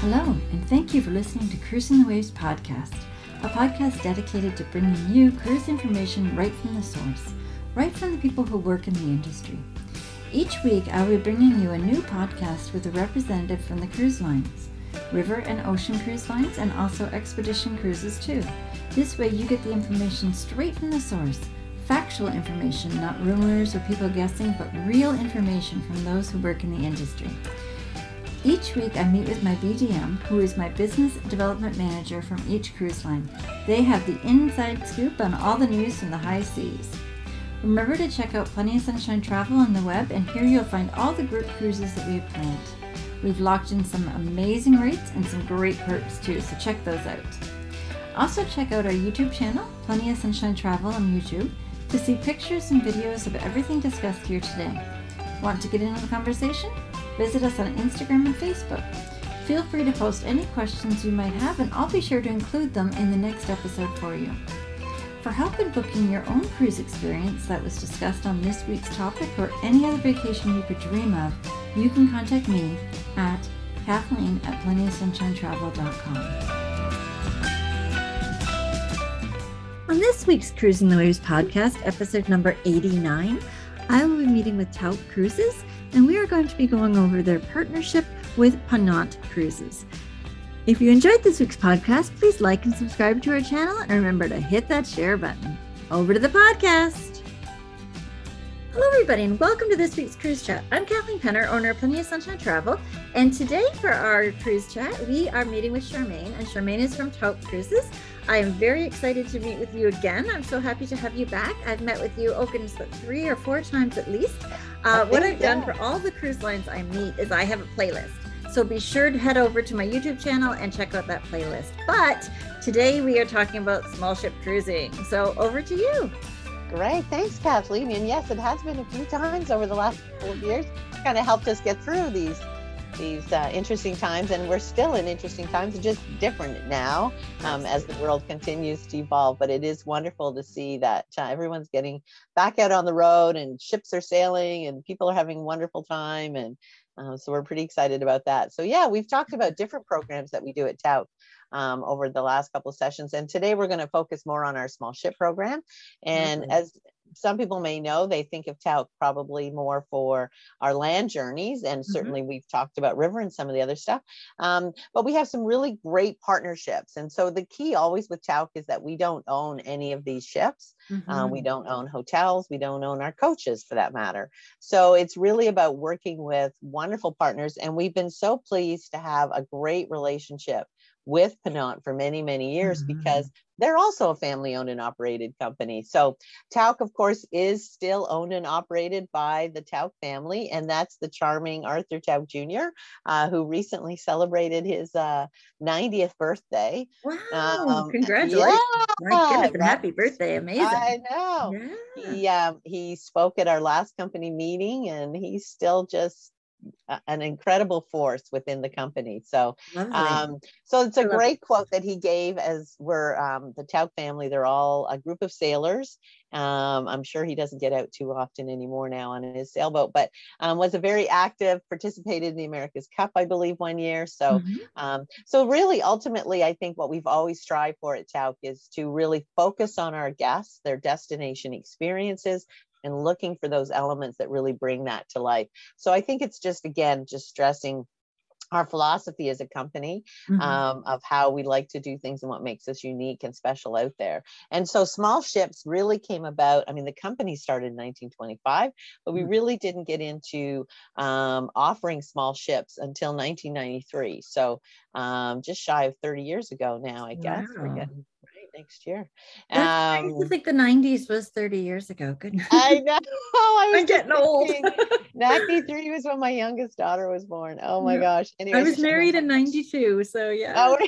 Hello, and thank you for listening to Cruising the Waves podcast, a podcast dedicated to bringing you cruise information right from the source, right from the people who work in the industry. Each week, I will be bringing you a new podcast with a representative from the cruise lines, river and ocean cruise lines, and also expedition cruises too. This way, you get the information straight from the source factual information, not rumors or people guessing, but real information from those who work in the industry. Each week, I meet with my BDM, who is my business development manager from each cruise line. They have the inside scoop on all the news from the high seas. Remember to check out Plenty of Sunshine Travel on the web, and here you'll find all the group cruises that we have planned. We've locked in some amazing rates and some great perks too, so check those out. Also, check out our YouTube channel, Plenty of Sunshine Travel on YouTube, to see pictures and videos of everything discussed here today. Want to get into the conversation? Visit us on Instagram and Facebook. Feel free to post any questions you might have, and I'll be sure to include them in the next episode for you. For help in booking your own cruise experience that was discussed on this week's topic or any other vacation you could dream of, you can contact me at Kathleen at plentyofsunshinetravel.com. On this week's Cruising the Waves podcast, episode number 89, I will be meeting with Tauck Cruises, and we are going to be going over their partnership with Ponant Cruises. If you enjoyed this week's podcast, please like and subscribe to our channel, and remember to hit that share button. Over to the podcast. Hello, everybody, and welcome to this week's cruise chat. I'm Kathleen Penner, owner of Plenty of Sunshine Travel, and today for our cruise chat, we are meeting with Charmaine, and Charmaine is from Tauck Cruises. I am very excited to meet with you again. I'm so happy to have you back. I've met with you, oh goodness, what, three or four times at least. Uh, what I've done for all the cruise lines I meet is I have a playlist. So be sure to head over to my YouTube channel and check out that playlist. But today we are talking about small ship cruising. So over to you. Great. Thanks, Kathleen. And yes, it has been a few times over the last couple of years. Kind of helped us get through these these uh, interesting times, and we're still in interesting times, just different now um, as the world continues to evolve. But it is wonderful to see that uh, everyone's getting back out on the road, and ships are sailing, and people are having a wonderful time, and uh, so we're pretty excited about that. So yeah, we've talked about different programs that we do at Tauck. Um, over the last couple of sessions. And today we're going to focus more on our small ship program. And mm-hmm. as some people may know they think of Tauck probably more for our land journeys, and mm-hmm. certainly we've talked about river and some of the other stuff. Um, but we have some really great partnerships, and so the key always with Tauck is that we don't own any of these ships. Mm-hmm. Uh, we mm-hmm. don't own hotels. We don't own our coaches, for that matter. So it's really about working with wonderful partners, and we've been so pleased to have a great relationship with Ponant for many, many years mm-hmm. because they're also a family owned and operated company. So Tauck, of course, is still owned and operated by the Tauck family. And that's the charming Arthur Tauck Jr., uh, who recently celebrated his uh, 90th birthday. Wow. Um, Congratulations. Yeah, My goodness, happy birthday. Amazing. I know. Yeah. He, uh, he spoke at our last company meeting and he's still just an incredible force within the company. So, um, so it's a great quote that he gave as we're um, the Tauck family. They're all a group of sailors. Um, I'm sure he doesn't get out too often anymore now on his sailboat, but um, was a very active, participated in the America's Cup, I believe, one year. So, mm-hmm. Um, so really, ultimately, I think what we've always strived for at Tauck is to really focus on our guests, their destination experiences, and looking for those elements that really bring that to life. So I think it's just, again, just stressing our philosophy as a company mm-hmm. um, of how we like to do things and what makes us unique and special out there. And so small ships really came about. I mean, the company started in 1925, but we mm-hmm. really didn't get into um, offering small ships until 1993. So um, just shy of 30 years ago now, I guess. Wow. Getting next year. Um, I think the 90s was 30 years ago. Goodness. I know. I am getting old. 93 was when my youngest daughter was born. Oh my gosh. Anyway, I was married in 92. So yeah. Oh,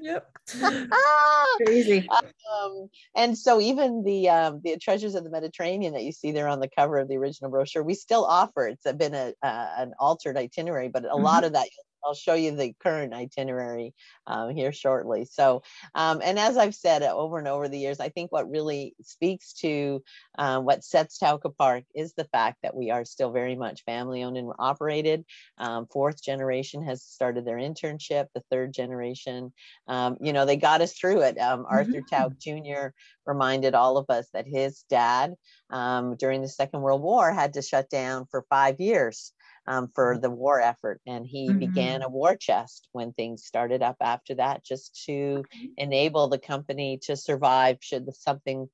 yep. Crazy. Um, and so even the um, the treasures of the Mediterranean that you see there on the cover of the original brochure, we still offer. It's been a uh, an altered itinerary, but a mm-hmm. lot of that I'll show you the current itinerary um, here shortly. So, um, and as I've said over and over the years, I think what really speaks to uh, what sets Tauck Park is the fact that we are still very much family owned and operated. Um, fourth generation has started their internship. The third generation, um, you know, they got us through it. Um, Arthur mm-hmm. Tauck Jr. reminded all of us that his dad um, during the Second World War had to shut down for five years um, for mm-hmm. the war effort. And he mm-hmm. began a war chest when things started up after that, just to enable the company to survive should something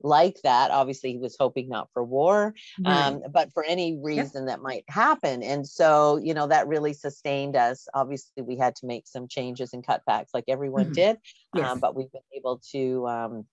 like that. Obviously, he was hoping not for war, right. um, but for any reason yep. that might happen. And so, you know, that really sustained us. Obviously, we had to make some changes and cutbacks like everyone mm-hmm. did, yes. um, but we've been able to um,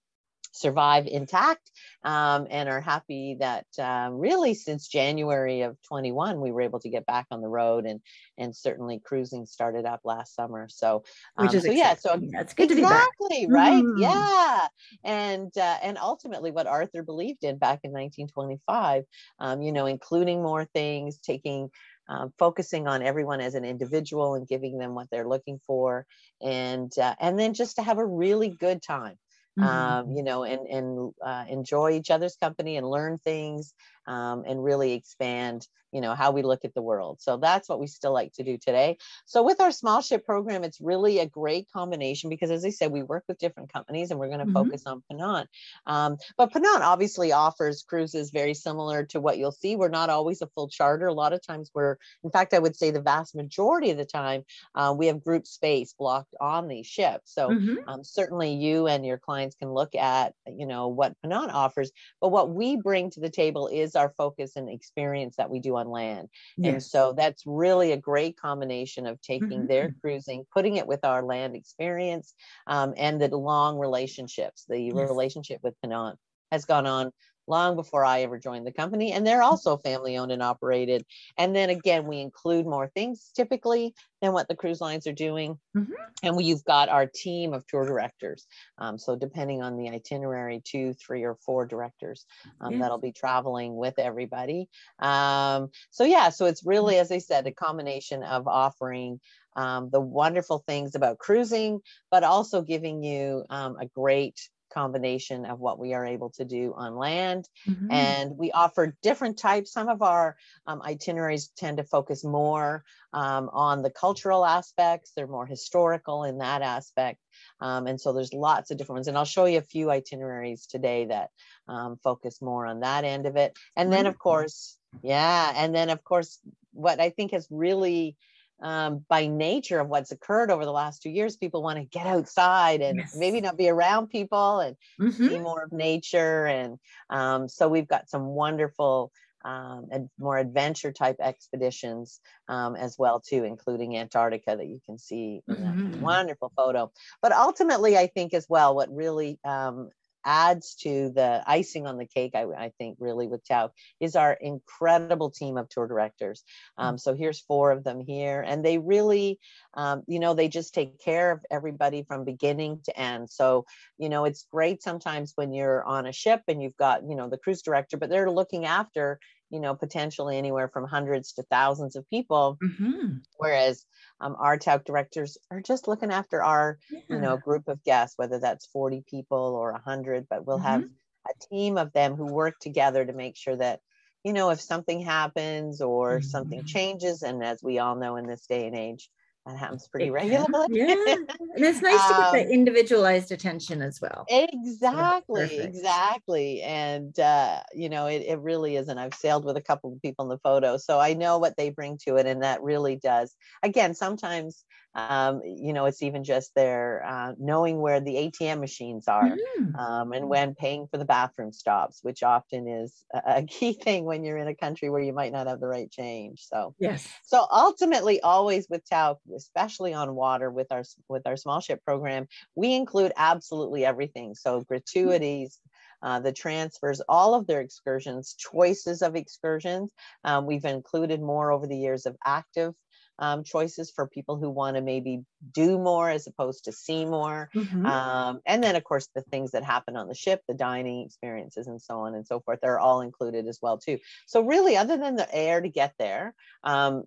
survive intact um, and are happy that uh, really since January of 21 we were able to get back on the road and and certainly cruising started up last summer. So um, which is so yeah so that's good exactly to be back. right? Mm. yeah. And uh, and ultimately what Arthur believed in back in 1925 um, you know including more things taking um, focusing on everyone as an individual and giving them what they're looking for. And uh, and then just to have a really good time mm-hmm. um, you know, and and uh, enjoy each other's company and learn things um, and really expand you know how we look at the world. So that's what we still like to do today. So with our small ship program it's really a great combination because as i said we work with different companies and we're going to mm-hmm. focus on Ponant um, but Ponant obviously offers cruises very similar to what you'll see. We're not always a full charter. A lot of times we're in fact i would say the vast majority of the time uh, we have group space blocked on these ships so mm-hmm. um, certainly you and your clients can look at you know what Ponant offers. But what we bring to the table is our focus and experience that we do on land. Yes. And so that's really a great combination of taking mm-hmm. their cruising, putting it with our land experience, um, and the long relationships. The yes. relationship with Ponant has gone on long before I ever joined the company. And they're also family owned and operated. And then again, we include more things typically than what the cruise lines are doing. Mm-hmm. And we've got our team of tour directors. Um, so depending on the itinerary, two, three, or four directors um, yeah. that'll be traveling with everybody. Um, so yeah, so it's really, as I said, a combination of offering um, the wonderful things about cruising, but also giving you um, a great combination of what we are able to do on land. Mm-hmm. And we offer different types. Some of our um, itineraries tend to focus more um, on the cultural aspects, they're more historical in that aspect. Um, and so there's lots of different ones. And I'll show you a few itineraries today that um, focus more on that end of it. And then, of course, yeah. And then, of course, what I think has really um, by nature of what's occurred over the last two years, people want to get outside and yes. maybe not be around people and mm-hmm. see more of nature. And um, so we've got some wonderful um, and more adventure type expeditions um, as well too, including Antarctica that you can see in that mm-hmm. wonderful photo. But ultimately, I think as well, what really um, adds to the icing on the cake, I, I think, really with Tauck, is our incredible team of tour directors. Um, mm. so here's four of them here, and they really, um, you know, they just take care of everybody from beginning to end. So, you know, it's great sometimes when you're on a ship and you've got, you know, the cruise director, but they're looking after you know potentially anywhere from hundreds to thousands of people mm-hmm. whereas um, our Tauck directors are just looking after our yeah. you know group of guests whether that's 40 people or 100 but we'll mm-hmm. have a team of them who work together to make sure that you know if something happens or mm-hmm. something changes and as we all know in this day and age that happens pretty regularly. Yeah. and it's nice to get the um, individualized attention as well. Exactly. Exactly. And, uh, you know, it, it really is. And I've sailed with a couple of people in the photo. So I know what they bring to it. And that really does. Again, sometimes um, you know, it's even just their uh, knowing where the ATM machines are mm. um, and when paying for the bathroom stops, which often is a, a, key thing when you're in a country where you might not have the right change. So, yes. So ultimately, always with Tauck, especially on water with our with our small ship program, we include absolutely everything. So gratuities. Uh, the transfers, all of their excursions, choices of excursions. Um, we've included more over the years of active um, choices for people who want to maybe do more as opposed to see more. Mm-hmm. Um, and then, of course, the things that happen on the ship, the dining experiences, and so on and so forth, they're all included as well too. So really, other than the air to get there, um,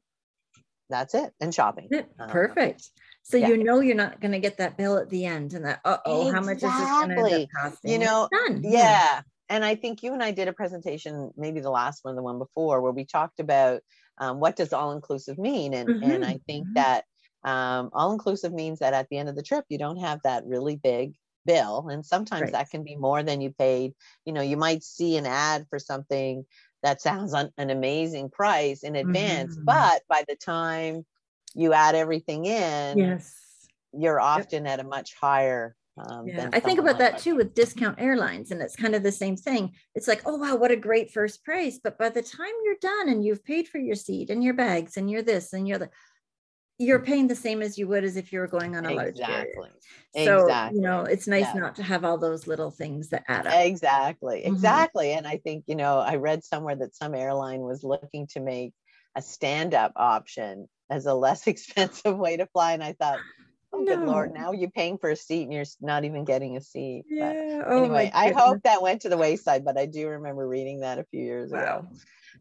that's it and shopping uh, perfect so yeah. you know you're not going to get that bill at the end and that oh exactly. how much is this going to end up costing you know yeah. yeah and i think you and i did a presentation maybe the last one the one before where we talked about um, what does all inclusive mean and mm-hmm. and i think mm-hmm. that um, all inclusive means that at the end of the trip you don't have that really big bill and sometimes right. that can be more than you paid you know you might see an ad for something that sounds an, an amazing price in advance mm-hmm. but by the time you add everything in yes you're often yep. at a much higher um, yeah. I think about that too with discount airlines, and it's kind of the same thing. It's like, oh wow, what a great first price! But by the time you're done and you've paid for your seat and your bags and you're this and you're the, you're paying the same as you would as if you were going on a large exactly. So exactly. you know, it's nice yeah. not to have all those little things that add up. Exactly, mm-hmm. exactly. And I think you know, I read somewhere that some airline was looking to make a stand-up option as a less expensive way to fly, and I thought. Oh, no. good lord! Now you're paying for a seat and you're not even getting a seat. Yeah. But oh anyway, I hope that went to the wayside, but I do remember reading that a few years wow. ago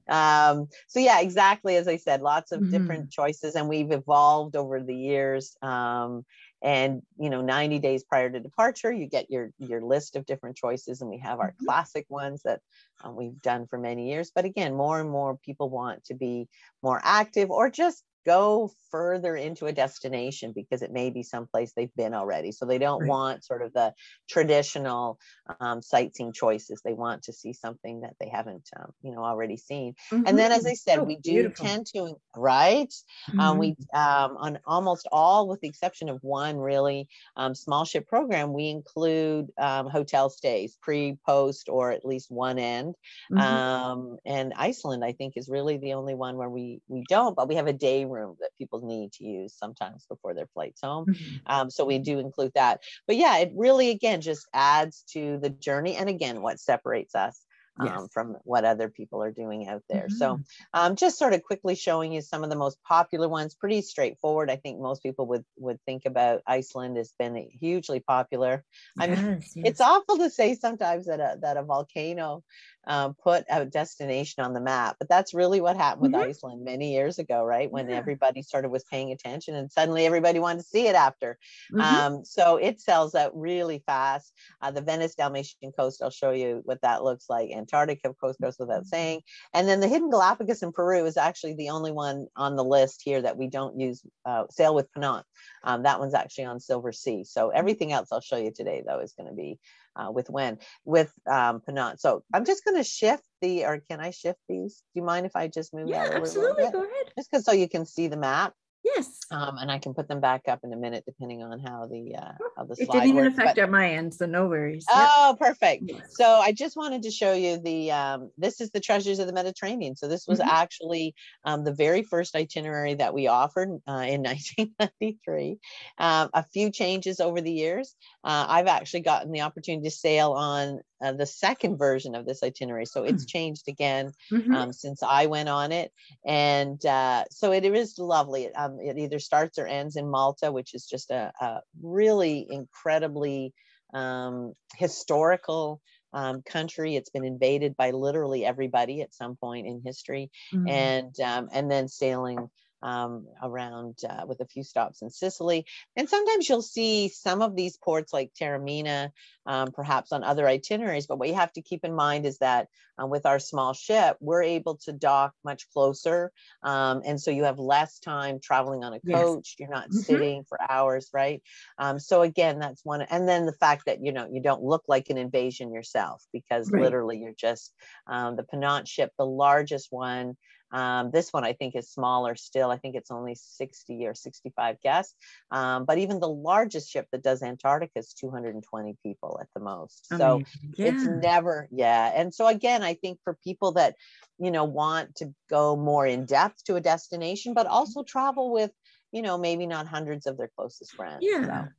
um, so yeah exactly as i said lots of mm-hmm. different choices and we've evolved over the years um, and you know 90 days prior to departure you get your your list of different choices and we have our mm-hmm. classic ones that um, we've done for many years but again more and more people want to be more active or just go further into a destination because it may be someplace they've been already. So they don't right. want sort of the traditional um, sightseeing choices. They want to see something that they haven't, um, you know, already seen. Mm-hmm. And then, as mm-hmm. I said, we do beautiful. tend to, right? Mm-hmm. Um, we um, on almost all, with the exception of one really um, small ship program, we include um, hotel stays, pre, post, or at least one end. Mm-hmm. and Iceland, I think, is really the only one where we we don't, but we have a day room room that people need to use sometimes before their flights home. Mm-hmm. Um, so we do include that. But yeah, it really, again, just adds to the journey. And again, what separates us um, from what other people are doing out there. Mm-hmm. So, um, just sort of quickly showing you some of the most popular ones. Pretty straightforward. I think most people would would think about Iceland has been hugely popular. Yes, I mean, yes. it's awful to say sometimes that a that a volcano um, put a destination on the map. But that's really what happened with mm-hmm. Iceland many years ago, right? When yeah. everybody started was paying attention, and suddenly everybody wanted to see it after. Mm-hmm. Um, so it sells out really fast. Uh, the Venice Dalmatian coast, I'll show you what that looks like. Antarctica coast goes without mm-hmm. saying, and then the hidden Galapagos in Peru is actually the only one on the list here that we don't use uh, sail with Ponant. Um, that one's actually on Silversea. So everything else I'll show you today, though, is going to be uh, with when with um, Ponant. So I'm just going to shift the, or can I shift these? Do you mind if I just move yeah, absolutely. Go ahead. Just because so you can see the map. Yes. Um, and I can put them back up in a minute, depending on how the uh, how the it didn't even works. affect but, at my end, so no worries. Oh, yep. perfect. Yes. So I just wanted to show you the um, this is the treasures of the Mediterranean. So this was mm-hmm. actually um, the very first itinerary that we offered uh, in 1993. Um, a few changes over the years. Uh, I've actually gotten the opportunity to sail on uh, the second version of this itinerary. So it's hmm. changed again mm-hmm. um, since I went on it. And uh, so it, it is lovely. Um, it either starts or ends in Malta, which is just a, a really incredibly um, historical um, country. It's been invaded by literally everybody at some point in history, mm-hmm. and um, and then sailing um, around uh, with a few stops in Sicily. And sometimes you'll see some of these ports like Taormina, um, perhaps on other itineraries. But what you have to keep in mind is that uh, with our small ship, we're able to dock much closer. Um, and so you have less time traveling on a coach. Yes. You're not mm-hmm. sitting for hours, right? Um, so again, that's one. And then the fact that, you know, you don't look like an invasion yourself because right. literally you're just um, the Ponant ship, the largest one um, this one I think is smaller still. I think it's only 60 or 65 guests. Um, but even the largest ship that does Antarctica is 220 people at the most. So yeah. it's never, yeah. And so again, I think for people that, you know, want to go more in depth to a destination, but also travel with, you know, maybe not hundreds of their closest friends. Yeah. So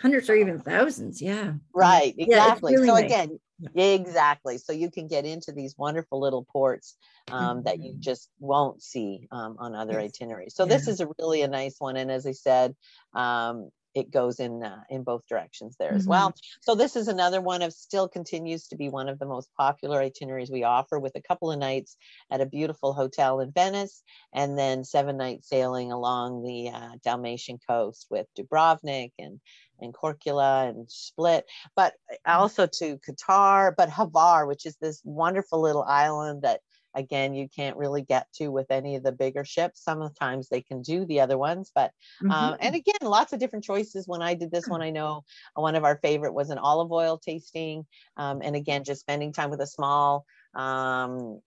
hundreds or even thousands yeah right exactly yeah, really so nice. again exactly so you can get into these wonderful little ports um, mm-hmm. that you mm-hmm. just won't see um, on other yes. itineraries so yeah. this is a really a nice one and as i said um, it goes in uh, in both directions there mm-hmm. as well. So this is another one of still continues to be one of the most popular itineraries we offer with a couple of nights at a beautiful hotel in Venice and then seven nights sailing along the uh, Dalmatian coast with Dubrovnik and and Korcula and Split, but also to Kotor, but Hvar, which is this wonderful little island that again you can't really get to with any of the bigger ships. Sometimes they can do the other ones but um, mm-hmm. and again lots of different choices. When i did this one i know one of our favorite was an olive oil tasting um, and again just spending time with a small um,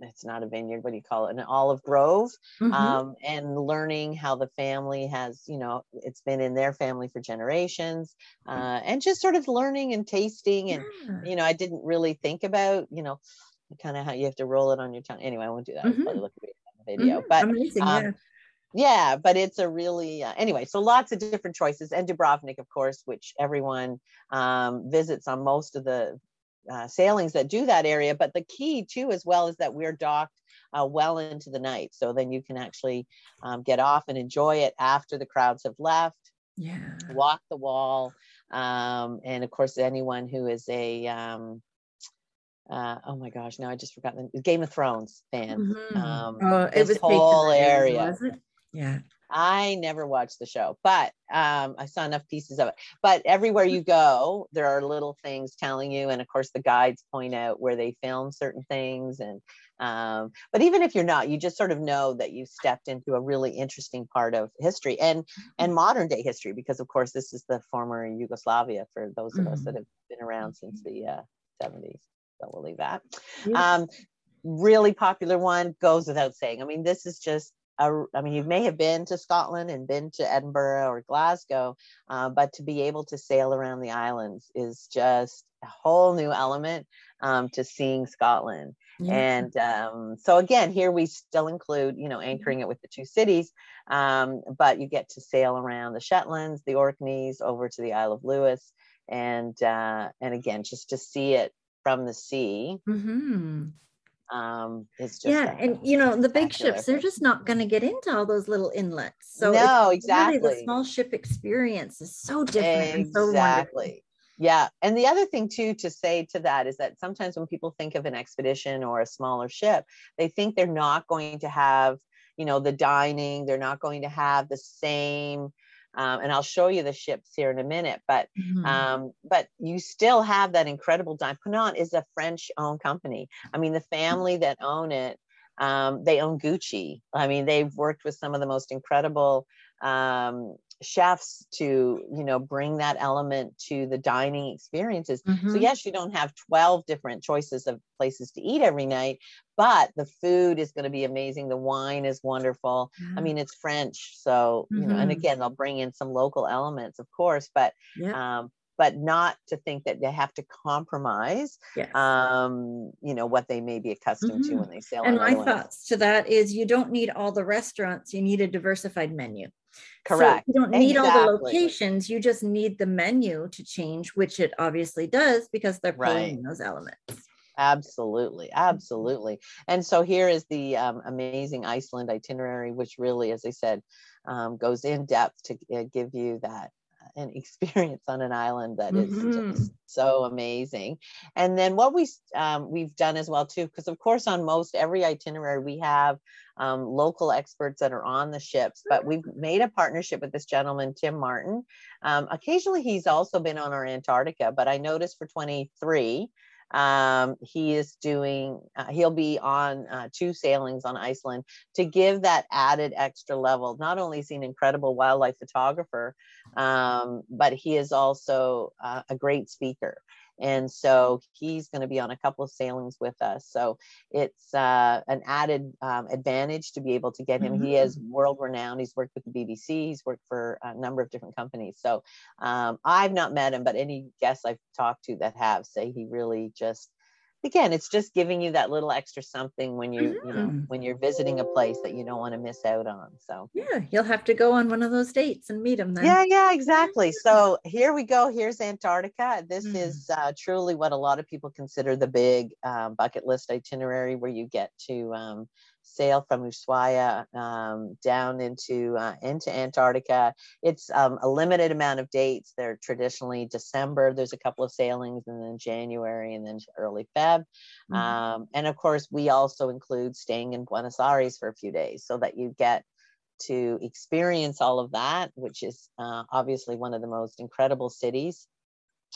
it's not a vineyard what do you call it an olive grove mm-hmm. um, and learning how the family has you know it's been in their family for generations uh, and just sort of learning and tasting and yeah. you know i didn't really think about you know kind of how you have to roll it on your tongue. Anyway, I won't do that. Mm-hmm. look at the video, mm-hmm. but Amazing, um, yeah. yeah, but it's a really uh, anyway. So lots of different choices, and Dubrovnik, of course, which everyone um, visits on most of the uh, sailings that do that area. But the key too, as well, is that we're docked uh, well into the night, so then you can actually um, get off and enjoy it after the crowds have left. Yeah, walk the wall, um, and of course, anyone who is a um, uh, oh my gosh, now I just forgot the Game of Thrones fan. Mm-hmm. Um, oh, it was whole area. Yeah. I never watched the show, but um, I saw enough pieces of it. But everywhere you go, there are little things telling you, and of course, the guides point out where they film certain things. And um, but even if you're not, you just sort of know that you stepped into a really interesting part of history and and modern day history, because of course, this is the former Yugoslavia for those of mm-hmm. us that have been around since the uh, 70s. So we'll leave that. Um, really popular one goes without saying. I mean, this is just a, I mean, you may have been to Scotland and been to Edinburgh or Glasgow, uh, but to be able to sail around the islands is just a whole new element um, to seeing Scotland. And um, so again, here we still include, you know, anchoring it with the two cities, um, but you get to sail around the Shetlands, the Orkneys, over to the Isle of Lewis, and uh, and again, just to see it from the sea. Mm-hmm. Um, it's just yeah, and you know the big ships, they're just not going to get into all those little inlets. So no, exactly. Really the small ship experience is so different. Exactly. So yeah. And the other thing, too, to say to that is that sometimes when people think of an expedition or a smaller ship, they think they're not going to have, you know, the dining, they're not going to have the same um, and I'll show you the ships here in a minute. But mm-hmm. um, but you still have that incredible dime. Ponant is a French-owned company. I mean, the family that own it, um, they own Gucci. I mean, they've worked with some of the most incredible um, chefs to you know bring that element to the dining experiences mm-hmm. so yes you don't have 12 different choices of places to eat every night but the food is going to be amazing the wine is wonderful i mean it's french so mm-hmm. you know and mm-hmm. again they'll bring in some local elements of course but yeah. um, but not to think that they have to compromise yes. um, you know what they may be accustomed mm-hmm. to when they sail and my thoughts to that is you don't need all the restaurants you need a diversified menu correct so you don't need exactly. all the locations you just need the menu to change which it obviously does because they're pulling right. those elements absolutely absolutely and so here is the um, amazing iceland itinerary which really as i said um, goes in depth to uh, give you that an experience on an island that is mm-hmm. just so amazing. And then what we um, we've done as well too, because of course on most every itinerary we have um, local experts that are on the ships, but we've made a partnership with this gentleman Tim Martin. Um, occasionally he's also been on our Antarctica, but I noticed for 23 um, he is doing uh, he'll be on uh, two sailings on iceland to give that added extra level not only is he an incredible wildlife photographer um, but he is also uh, a great speaker and so he's going to be on a couple of sailings with us so it's uh, an added um, advantage to be able to get him mm-hmm. he is mm-hmm. world renowned he's worked with the bbc he's worked for a number of different companies so um, i've not met him but any guests i've talked to that have say he really just again it's just giving you that little extra something when you mm-hmm. you know mm-hmm. when you're visiting a place that you don't want to miss out on so yeah you'll have to go on one of those dates and meet him then yeah yeah exactly so here we go here's antarctica this mm. is uh, truly what a lot of people consider the big um, bucket list itinerary where you get to um, sail from Ushuaia um, down into uh, into Antarctica. It's um, a limited amount of dates. They're traditionally December. There's a couple of sailings, and then January, and then early Feb. Mm-hmm. Um, and of course, we also include staying in Buenos Aires for a few days, so that you get to experience all of that, which is uh, obviously one of the most incredible cities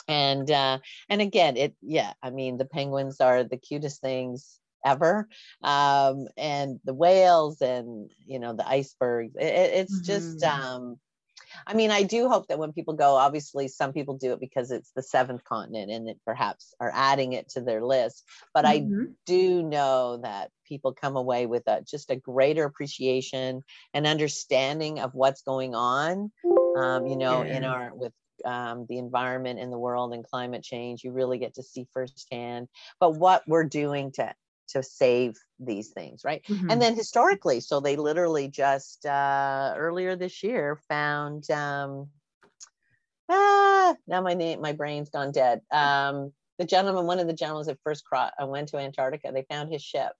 and uh and again it yeah i mean the penguins are the cutest things ever um and the whales and you know the icebergs it, it's mm-hmm. just um I mean, I do hope that when people go, obviously, some people do it because it's the seventh continent and that perhaps are adding it to their list. But mm-hmm. I do know that people come away with a, just a greater appreciation and understanding of what's going on. Um, you know, yeah. in our with um, the environment in the world and climate change. You really get to see firsthand. But what we're doing to to save these things, right? Mm-hmm. And then historically, so they literally just uh, earlier this year found. Um, ah, now my name, my brain's gone dead. Um, the gentleman, one of the gentlemen that first cro- uh, went to Antarctica, they found his ship.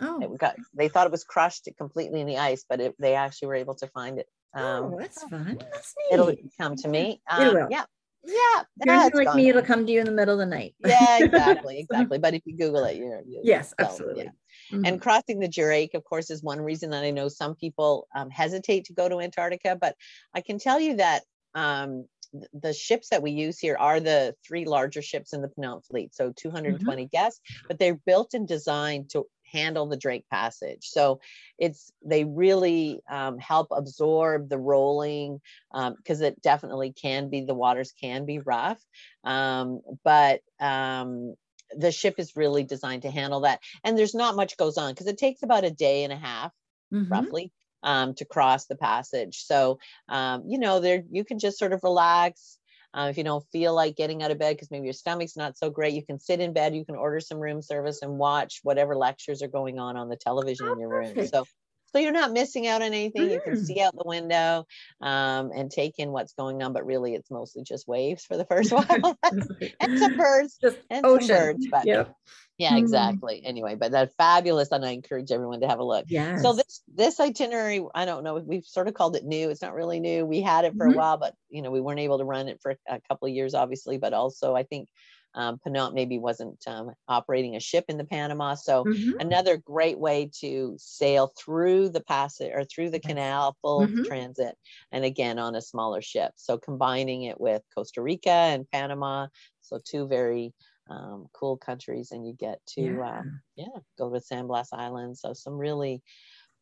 Oh. It got, they thought it was crushed completely in the ice, but it, they actually were able to find it um, oh, that's fun. That's neat. It'll come to me. Um, yeah. Yeah. If you're like me, it'll come to you in the middle of the night. yeah, exactly. Exactly. But if you Google it, you're, you're yes, absolutely. Yeah. Mm-hmm. And crossing the Drake, of course, is one reason that I know some people um, hesitate to go to Antarctica. But I can tell you that um, the ships that we use here are the three larger ships in the Ponant fleet, so 220 mm-hmm. guests, but they're built and designed to handle the Drake Passage. So it's they really um, help absorb the rolling because um, it definitely can be the waters can be rough, um, but um, the ship is really designed to handle that. And there's not much goes on because it takes about a day and a half, mm-hmm. roughly. Um, to cross the passage. So, um, you know, there you can just sort of relax, uh, if you don't feel like getting out of bed because maybe your stomach's not so great, you can sit in bed, you can order some room service and watch whatever lectures are going on on the television in your room. So so you're not missing out on anything. Mm. You can mm. see out the window um, and take in what's going on, but really it's mostly just waves for the first while and some birds just and ocean. some birds. But yep. yeah, mm. exactly. Anyway, but that's fabulous, and I encourage everyone to have a look. Yeah. So this this itinerary, I don't know, we've sort of called it new. It's not really new. We had it for mm-hmm. a while, but you know, we weren't able to run it for a couple of years, obviously. But also, I think um, maybe wasn't um, operating a ship in the Panama. So mm-hmm. another great way to sail through the passage or through the canal, full mm-hmm. transit, and again on a smaller ship. So combining it with Costa Rica and Panama, so two very um, cool countries, and you get to yeah. Uh, yeah go to San Blas Island. So some really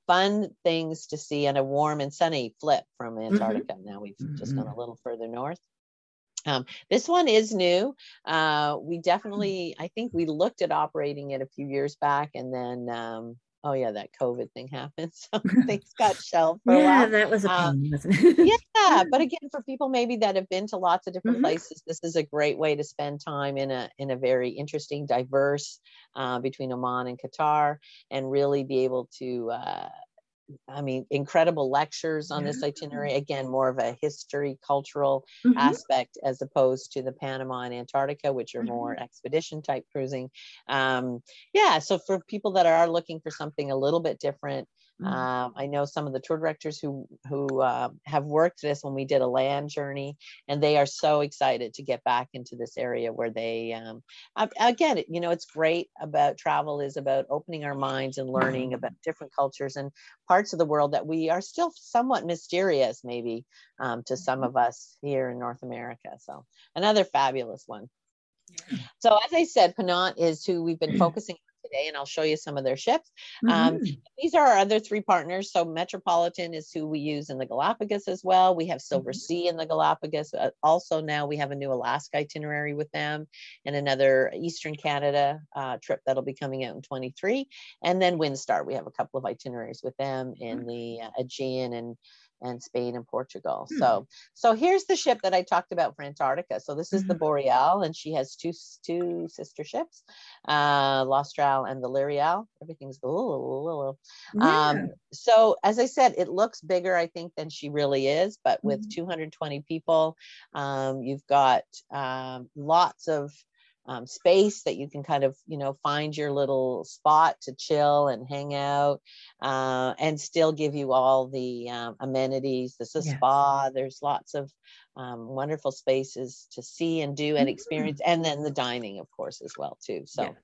fun things to see and a warm and sunny flip from mm-hmm. Antarctica. Mm-hmm. Now we've just gone mm-hmm. a little further north. Um, this one is new. Uh, we definitely, I think we looked at operating it a few years back and then, um, oh yeah, that COVID thing happened. So things got shelved for yeah, a while. that was a um, pain, um, wasn't it? yeah, but again, for people maybe that have been to lots of different mm-hmm. places, this is a great way to spend time in a in a very interesting, diverse uh, between Oman and Qatar, and really be able to uh, I mean, incredible lectures on yeah. this itinerary. Again, more of a history, cultural mm-hmm. aspect as opposed to the Panama and Antarctica, which are mm-hmm. more expedition type cruising. Um, yeah, so for people that are looking for something a little bit different, Mm-hmm. Um, I know some of the tour directors who who uh, have worked this when we did a land journey, and they are so excited to get back into this area where they um, again, you know, it's great about travel is about opening our minds and learning mm-hmm. about different cultures and parts of the world that we are still somewhat mysterious, maybe um, to some mm-hmm. of us here in North America. So another fabulous one. So as I said, Ponant is who we've been focusing today, and I'll show you some of their ships. Um, mm-hmm. Um, these are our other three partners. So Metropolitan is who we use in the Galapagos as well. We have Silver mm-hmm. Sea in the Galapagos. Uh, also now we have a new Alaska itinerary with them, and another Eastern Canada uh, trip that'll be coming out in 23. And then Windstar, we have a couple of itineraries with them in mm-hmm. the uh, Aegean and and Spain and Portugal. Hmm. So so here's the ship that I talked about for Antarctica. So this is mm-hmm. the Boreal, and she has two two sister ships, uh, L'Austral and the Le Lyrial. Everything's a little, yeah. um, so as I said, it looks bigger, I think, than she really is. But with mm-hmm. 220 people, um, you've got um, lots of um, space that you can kind of you know find your little spot to chill and hang out uh, and still give you all the um, amenities there's a Yes. spa there's lots of um, wonderful spaces to see and do and Mhm. experience and then the dining of course as well too so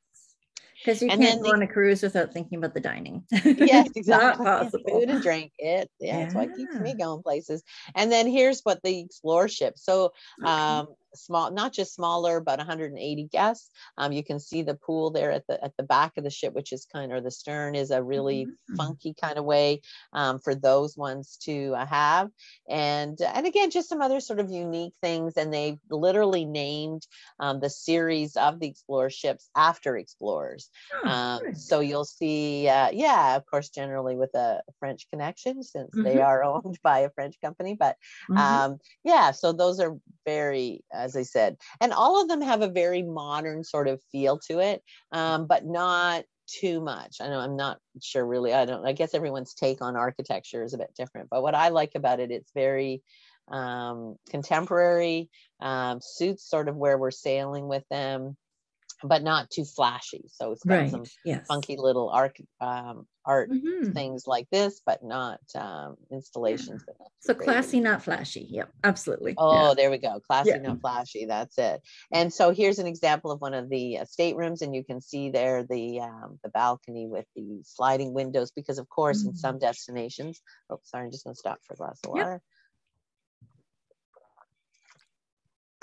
Because you And can't go the- on a cruise without thinking about the dining. yes exactly Not Yeah, food and drink it yeah, that's what keeps me going places and then here's what the explore ship so Okay. um small not just smaller but 180 guests um you can see the pool there at the at the back of the ship which is kind of or the stern is a really Mhm. funky kind of way um, for those ones to uh, have and and again just some other sort of unique things and they've literally named um, the series of the explorer ships after explorers Oh, um, so you'll see, uh, yeah, of course, generally with a French connection since they Mhm. are owned by a French company. But Mhm. um, yeah, so those are very, as I said, and all of them have a very modern sort of feel to it, um, but not too much. I know I'm not sure really. I don't, I guess everyone's take on architecture is a bit different. But what I like about it, it's very um, contemporary, um, suits sort of where we're sailing with them, but not too flashy. So it's got right. some yes. funky little art um, art Mhm. things like this, but not um, installations. that are So classy, not flashy. Yep, absolutely. Oh, Yeah. there we go. Classy, Yeah. not flashy. That's it. And so here's an example of one of the uh, staterooms, and you can see there the um, the balcony with the sliding windows. Because of course, in Mm. some destinations, oh, sorry, I'm just going to stop for a glass of water.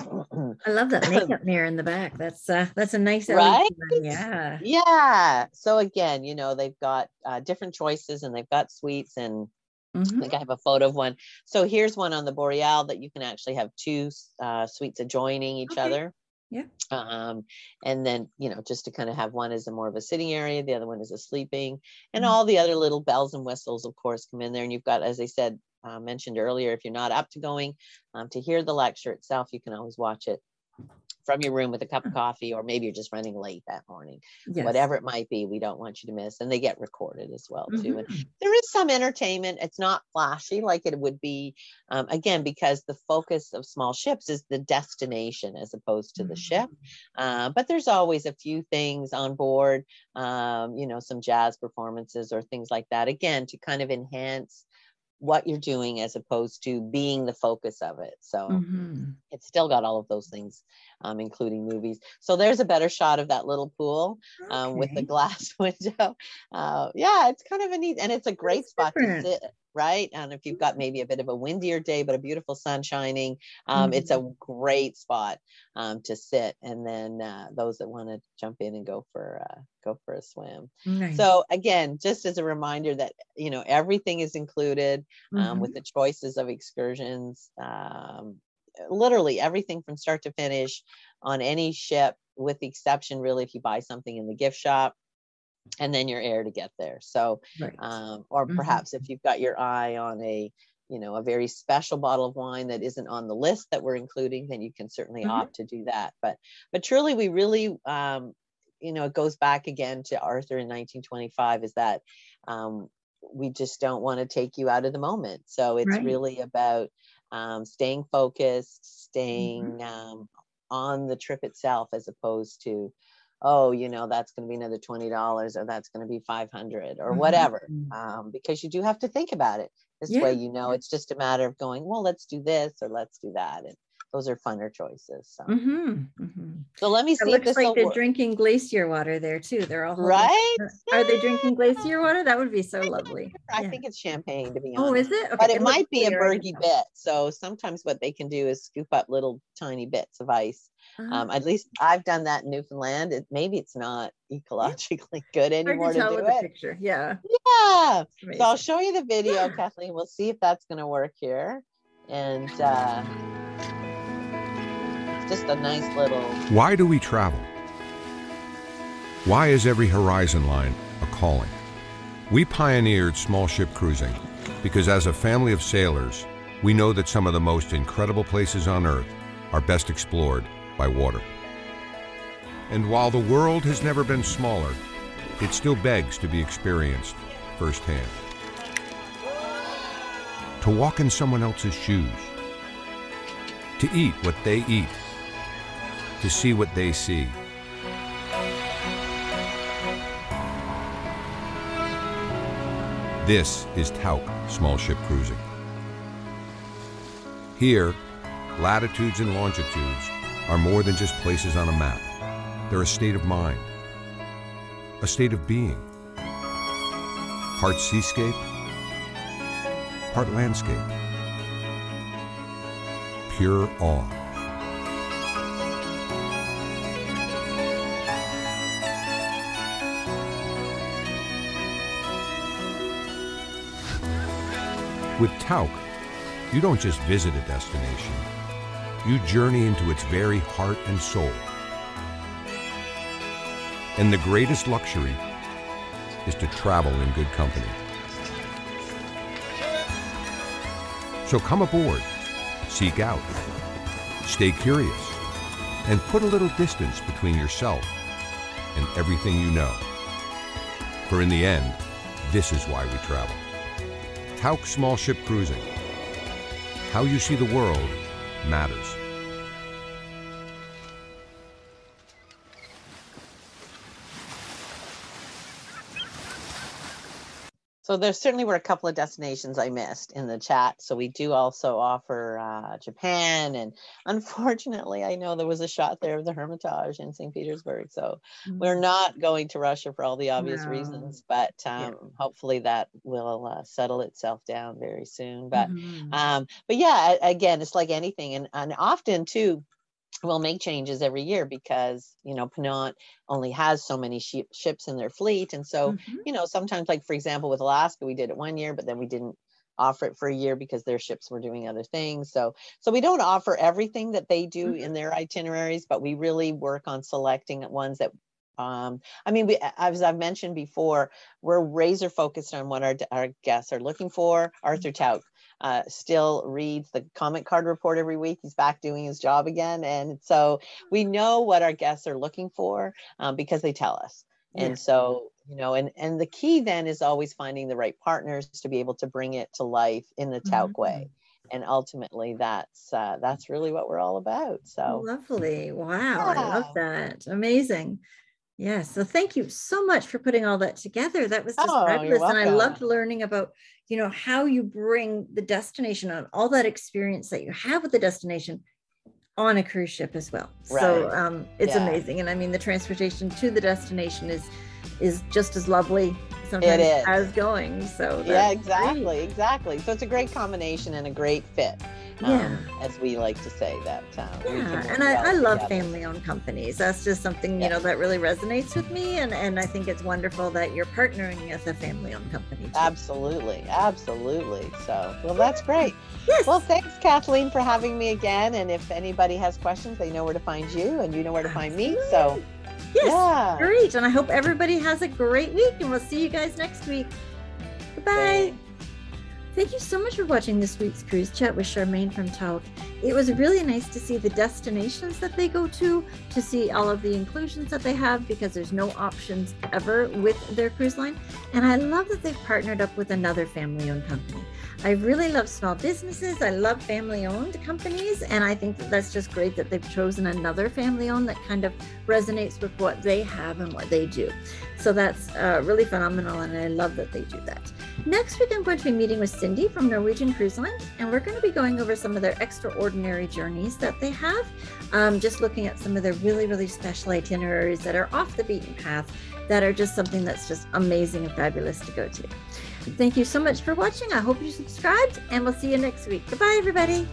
I love that makeup mirror in the back. That's uh that's a nice Right? Yeah. yeah. So again, you know, they've got uh, different choices, and they've got suites and I Mhm. think I have a photo of one. So here's one on the Boreal that you can actually have two uh, suites adjoining each Okay. other. Yeah. Um, and then, you know, just to kind of have one as a more of a sitting area, the other one is a sleeping, and Mhm. all the other little bells and whistles, of course, come in there. And you've got, as I said, uh, mentioned earlier, if you're not up to going um, to hear the lecture itself, you can always watch it from your room with a cup of coffee, or maybe you're just running late that morning, Yes. whatever it might be. We don't want you to miss, and they get recorded as well too. And Mhm. there is some entertainment. It's not flashy like it would be, um, again, because the focus of small ships is the destination as opposed to the ship. Uh, but there's always a few things on board, um, you know, some jazz performances or things like that, again, to kind of enhance what you're doing as opposed to being the focus of it. So Mhm. it's still got all of those things, um, including movies. So there's a better shot of that little pool um, with the glass window. Uh, yeah, it's kind of a neat, and it's a great That's spot different. to sit, right? And if you've got maybe a bit of a windier day, but a beautiful sun shining, um, it's a great spot um, to sit. And then uh, those that want to jump in and go for uh, go for a swim. Nice. So again, just as a reminder that you know everything is included um, Mhm. with the choices of excursions. Um, literally everything from start to finish on any ship, with the exception, really, if you buy something in the gift shop and then you're air to get there. So, right. um, or Mhm. perhaps if you've got your eye on a you know a very special bottle of wine that isn't on the list that we're including then you can certainly Mhm. opt to do that but but truly we really um you know it goes back again to arthur in 1925 is that um we just don't want to take you out of the moment so it's Right. really about um, staying focused Mm-hmm. staying um, on the trip itself as opposed to oh you know that's going to be another $20 or that's going to be 500 or Mhm. whatever um, because you do have to think about it this Yeah, way you know it's just a matter of going well let's do this or let's do that and those are funner choices so, Mhm, mhm. so let me see if looks this like they're work drinking glacier water there too. They're all right. holding- Are they drinking glacier water? That would be so lovely. i Yeah. think it's champagne to be honest. Oh, is it? Okay, but it looks might be a bergy bit so sometimes what they can do is scoop up little tiny bits of ice Uh-huh. um, at least i've done that in newfoundland it, maybe it's not ecologically good anymore to to, do with the it picture. Yeah. yeah So I'll show you the video, Yeah. Kathleen. We'll see if that's going to work here. And uh, it's just a nice little. Why do we travel? Why is every horizon line a calling? We pioneered small ship cruising because, as a family of sailors, we know that some of the most incredible places on Earth are best explored by water. And while the world has never been smaller, it still begs to be experienced firsthand. To walk in someone else's shoes, to eat what they eat, to see what they see. This is Tauck Small Ship Cruising. Here, latitudes and longitudes are more than just places on a map. They're a state of mind, a state of being. Part seascape, part landscape. Pure awe. With Tauck, you don't just visit a destination, you journey into its very heart and soul. And the greatest luxury is to travel in good company. So come aboard, seek out, stay curious, and put a little distance between yourself and everything you know. For in the end, this is why we travel. Tauck Small Ship Cruising. How you see the world matters. So there certainly were a couple of destinations I missed in the chat. So we do also offer uh, Japan, and unfortunately, I know there was a shot there of the Hermitage in St. Petersburg. So mm-hmm. we're not going to Russia for all the obvious no. reasons, but um, yeah. hopefully that will uh, settle itself down very soon. But mm-hmm. um, but yeah, again, it's like anything, and and often too will make changes every year because you know Ponant only has so many sh- ships in their fleet, and so mm-hmm. you know sometimes, like for example, with Alaska, we did it one year, but then we didn't offer it for a year because their ships were doing other things. So so we don't offer everything that they do mm-hmm. in their itineraries, but we really work on selecting ones that um, I mean, we, as I've mentioned before, we're razor focused on what our, our guests are looking for. Arthur Tauck uh, still reads the comment card report every week. He's back doing his job again. And so we know what our guests are looking for um, because they tell us. And yeah. so, you know, and, and the key then is always finding the right partners to be able to bring it to life in the Tauck mm-hmm. way and ultimately that's uh, that's really what we're all about so lovely wow yeah. i love that amazing yeah so thank you so much for putting all that together that was just oh, fabulous and i loved learning about you know how you bring the destination on all that experience that you have with the destination on a cruise ship as well right. so um, it's yeah. amazing and i mean the transportation to the destination is is just as lovely sometimes as going so yeah exactly great. exactly so it's a great combination and a great fit um, as we like to say that. Uh, yeah, and I, I love family-owned companies. That's just something you know that really resonates with me, and and I think it's wonderful that you're partnering with a family-owned company. Too. Absolutely, absolutely. So, well, that's great. Yes. Well, thanks, Kathleen, for having me again. And if anybody has questions, they know where to find you, and you know where to find me. So. Yes, yeah. great. And I hope everybody has a great week, and we'll see you guys next week. Goodbye. Thanks. Thank you so much for watching this week's cruise chat with Charmaine from Tauck. It was really nice to see the destinations that they go to, to see all of the inclusions that they have because there's no options ever with their cruise line. And I love that they've partnered up with another family owned company. I really love small businesses. I love family owned companies. And I think that that's just great that they've chosen another family owned that kind of resonates with what they have and what they do. So that's uh, really phenomenal. And I love that they do that. Next week, I'm going to be meeting with Cindy from Norwegian Cruise Lines, and we're going to be going over some of their extraordinary journeys that they have. Um, just looking at some of their really, really special itineraries that are off the beaten path that are just something that's just amazing and fabulous to go to. Thank you so much for watching. I hope you subscribed, and we'll see you next week. Goodbye, everybody.